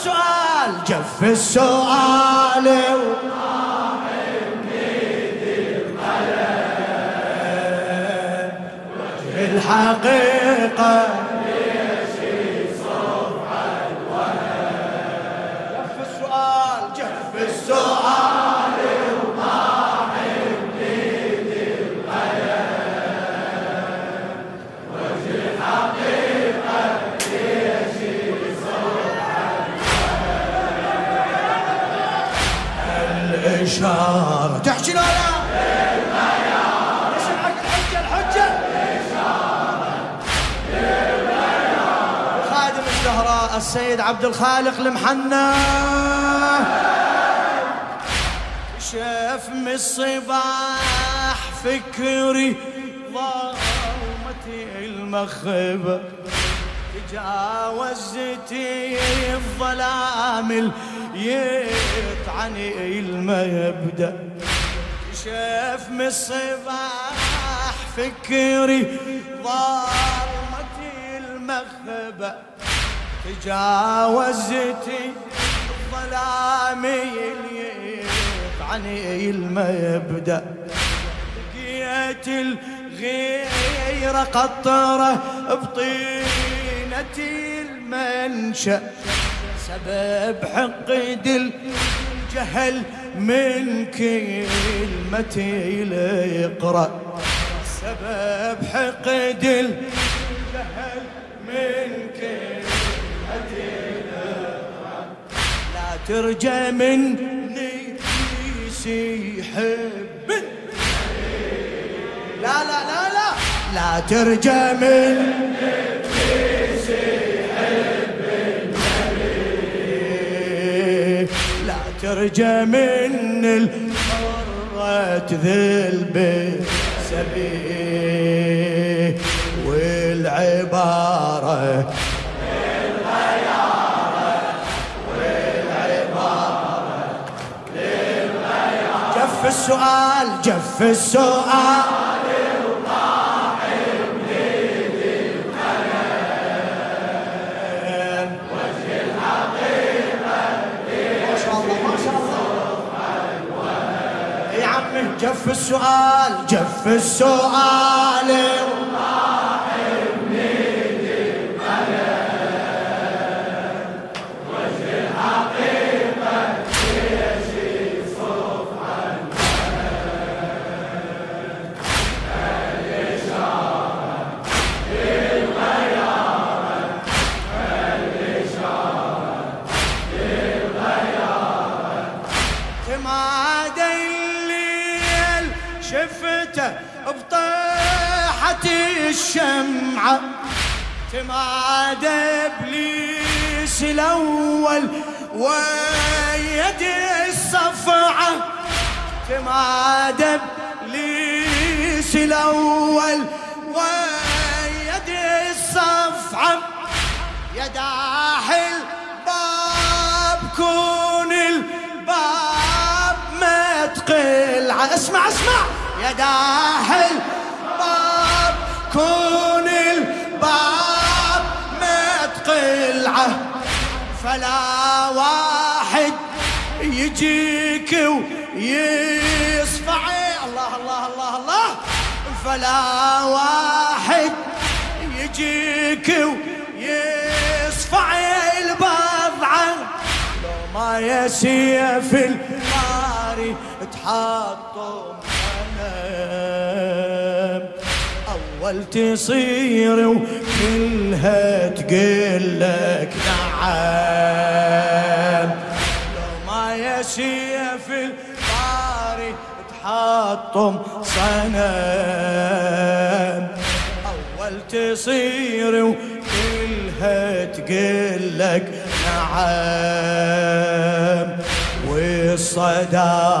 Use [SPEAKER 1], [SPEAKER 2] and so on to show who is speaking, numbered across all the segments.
[SPEAKER 1] السؤال جف السؤال. الحقيقة. جف الإشارة تحكي لا الحجة خادم الزهراء السيد عبد الخالق المحنى شاف من الصباح فكري ظلمتي المخبة تجاوزتي الظلام يطعني المبدأ شاف من الصباح فكري ظلمتي المخبة تجاوزتي الظلام يطعني المبدأ لقيت الغيرة قطرة بطينتي المنشأ. سبب حقد الجهل من كلمتي ليقرأ. سبب حقد الجهل من ليقرأ. لا ترجى مني يحب لا لا لا لا. لا ترجى مني ترجى من الحرة ذل سبي والعبارة. جف السؤال جف السؤال. جف السؤال جف السؤال. الشمعة. تمادى إبليس الأول ويد الصفعة. تمادى إبليس الأول ويد الصفعة. يا داحل باب كون الباب ما تقلع اسمع اسمع. يا داحل باب كون الباب ما تقلعه فلا واحد يجيك ويصفع. الله الله الله الله. فلا واحد يجيك ويصفع البضعة لو ما يسيف الباري تحطم أول تصير وكلها تقلك نعم. لو ما يسيف الباري تحطم صنم. أول تصير وكلها تقلك نعم. والصدارة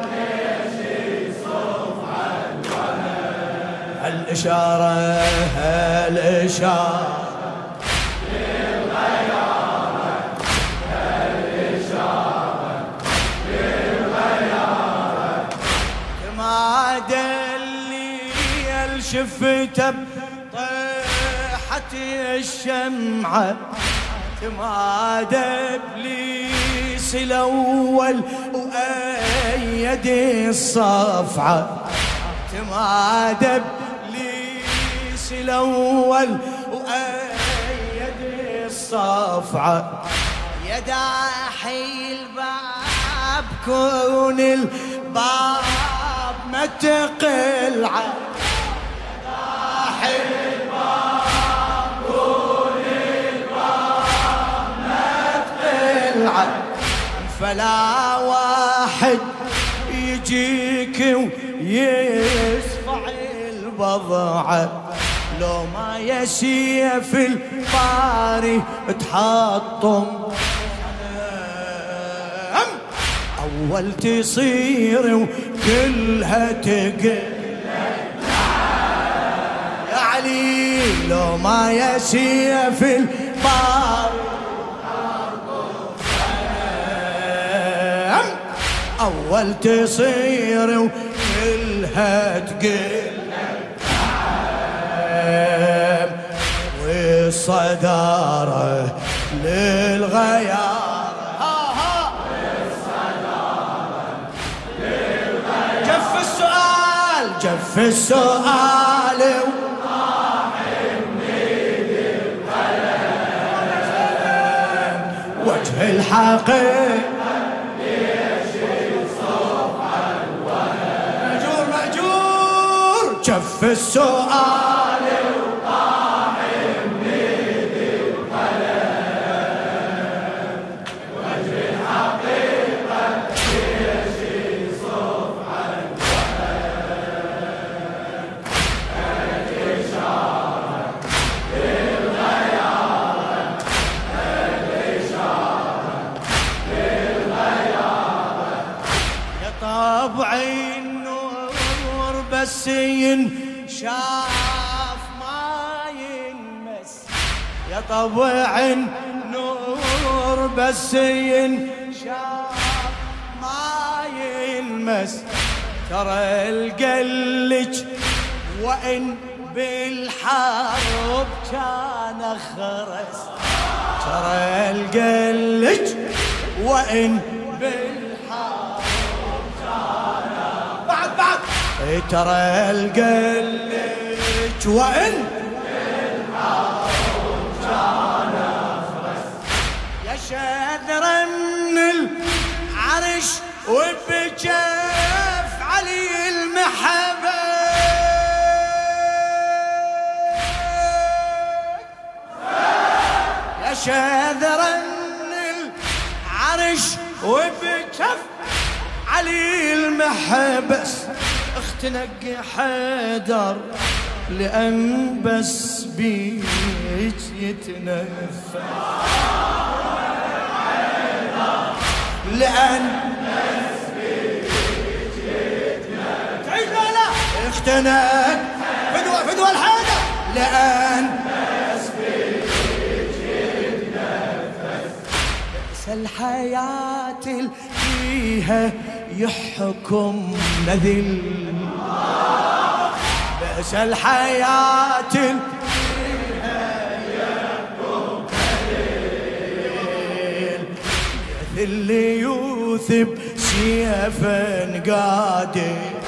[SPEAKER 1] الإشارة الإشارة ما دلي الشمعة؟ تماد ابليس الأول وأيد الصفعة. تماد ابليس الأول وأيد الصفعة. يا داحي الباب كون الباب ما تقلعه فلا واحد يجيك ويصفع البضعة. لو ما يسيف في الباري تحطم أول تصير وكلها تقل. يا علي لو ما يسيف الباري أول تصير وكلها تقل. والصدارة للغيار جف السؤال جف السؤال. وجه الحقيقة مأجور مأجور. جف السؤال. ترى القلج وإن بالحرب كان خرس. ترى القلج وإن بالحرب بعد بعد. إيه ترى القلج وإن يا شذرا من العرش وبجف علي المحبة. يا شذرا من العرش وبجف علي المحبس اختنق حيدر لأن بس بيك يتنفس. لأن اختنق فدوى فدوى الحيدر لأن الحياة فيها يحكم نذل بئس الحياة فيها اللي يوثب سيفا قادر.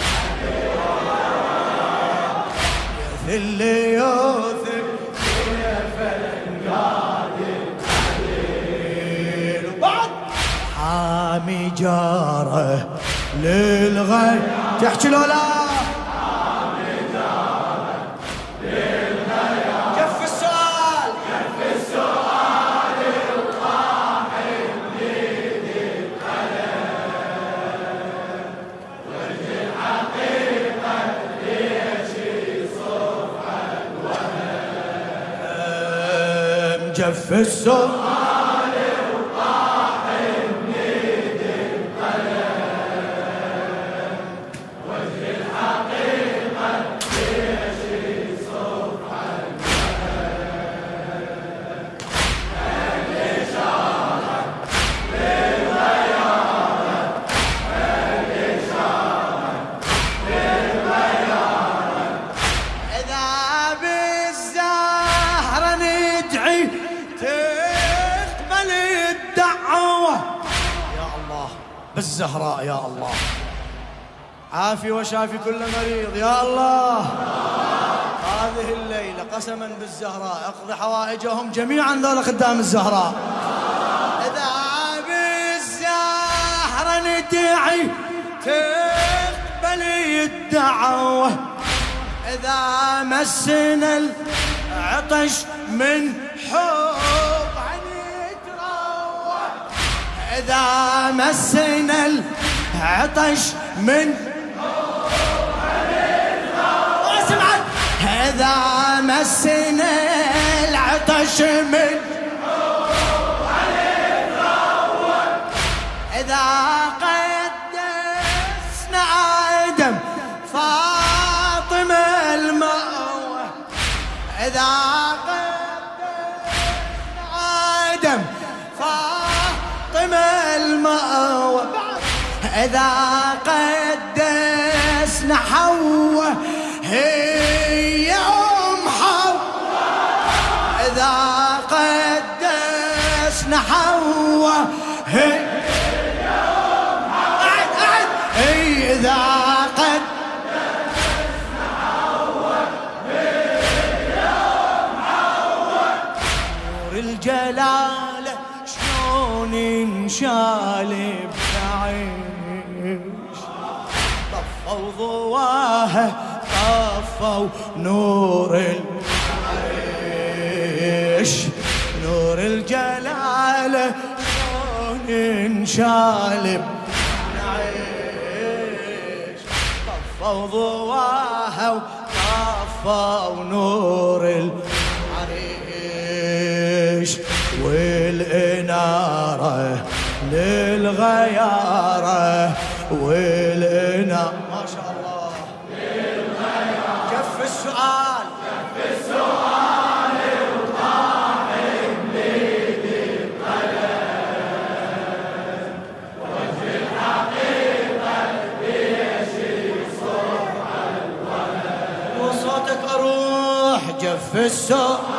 [SPEAKER 1] اللي يوثب بعد حامي جاره للغي تحكي لو لا جف تقبل الدعوة. يا الله بالزهراء يا الله. عافي وشافي كل مريض. يا الله. هذه الليلة قسما بالزهراء اقضي حوائجهم جميعا ذولا خدام الزهراء. إذا بالزهرة ندعي تقبل الدعوة. إذا مسنا العطش من حب إذا مسنا العطش من إذا مسنا العطش من إذا قدسنا آدم فاطمة المأوى. إذا إذا قدسنا حواء هي أم حواء إذا قدسنا حواء هي أم إذا قدسنا الجلالة شلون ضواها طفوا نور العيش نور الجلالة شلون انشالب نعيش طفوا ضواها وطفوا نور العريش. والإنارة للغيارة والإنارة جف السؤال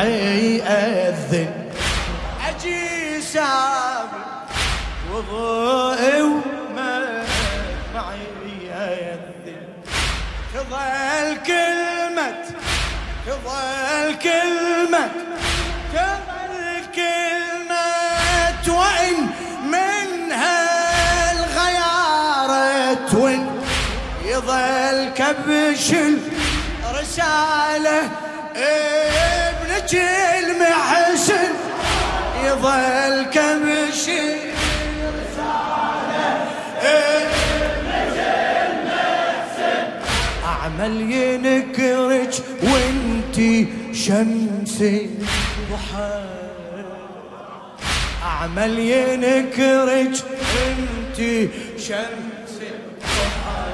[SPEAKER 1] ومدمعي أذن أجي سابق وضوئي ومدمعي أذن تظل كلمة تظل كلمة تظل كلمة وإن منها الغيارة وإن يظل كبش الرسالة ابنك المحسن يظل المحسن أعمل ينكرك وانتي شمسي. ضحى أعمل ينكرك انتي شمسي. ضحى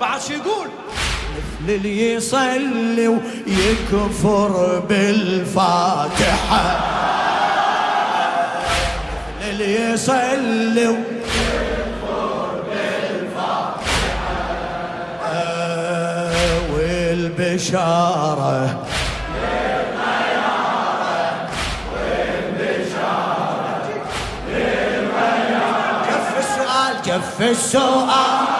[SPEAKER 1] بعد يقول اللي يصلي ويكفر بالفاتحة. اللي يصلي ويكفر بالفاتحة. آه والبشارة. جف السؤال.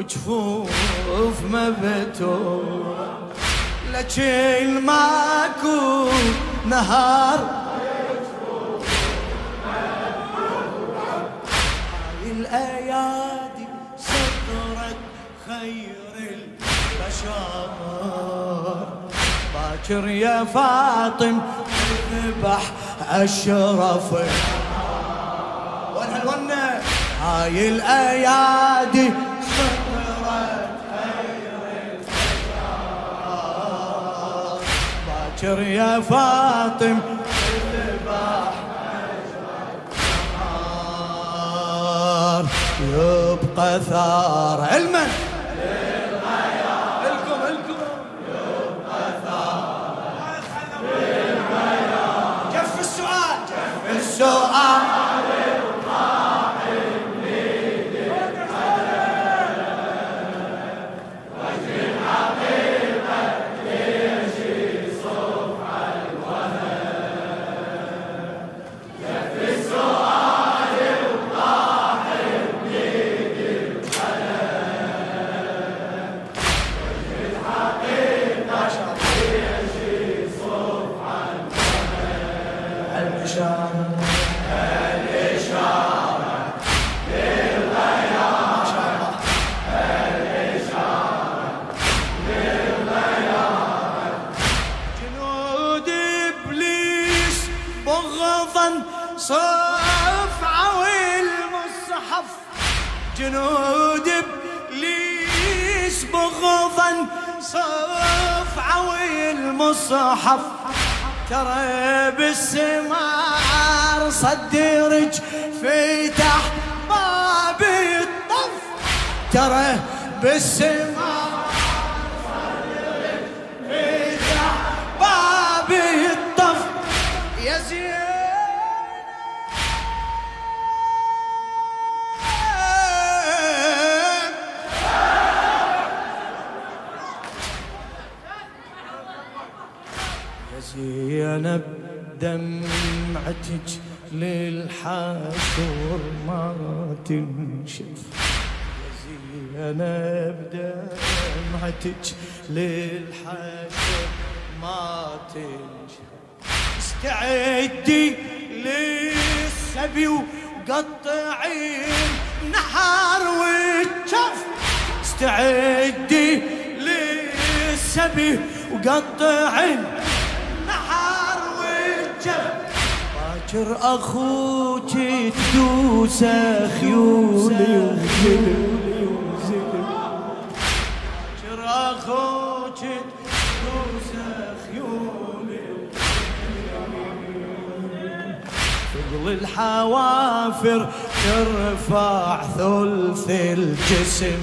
[SPEAKER 1] وجفوف مبتور لكن ماكو نهر هاي الأيادي سطرت خير البشر. باكر يا فاطم ذبح أشرف. الونه هاي الأيادي باكر يا فاطم. يبقى ثار. علما بغضا صفعة والمصحف ترى بالسمار صدرج فتح باب الطف. ترى بالسمار صدرج فتح باب الطف. يا زين زينب دمعتك للحشور ما تنشف زينب دمعتك للحشور ما تنشف استعدي للسبي وقطعين نحر والجف استعدي للسبي وقطعين باكر أخوك تدوس خيولي باكر أخوك ثقل الحوافر ترفع ثلث الجسم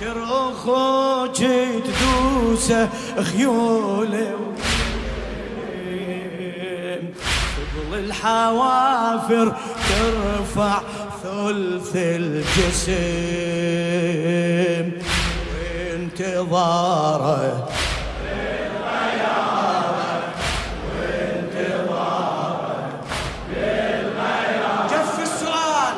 [SPEAKER 1] باكر أخوك تدوس خيولي الحوافر ترفع ثلث الجسم وانتظاره جف السؤال.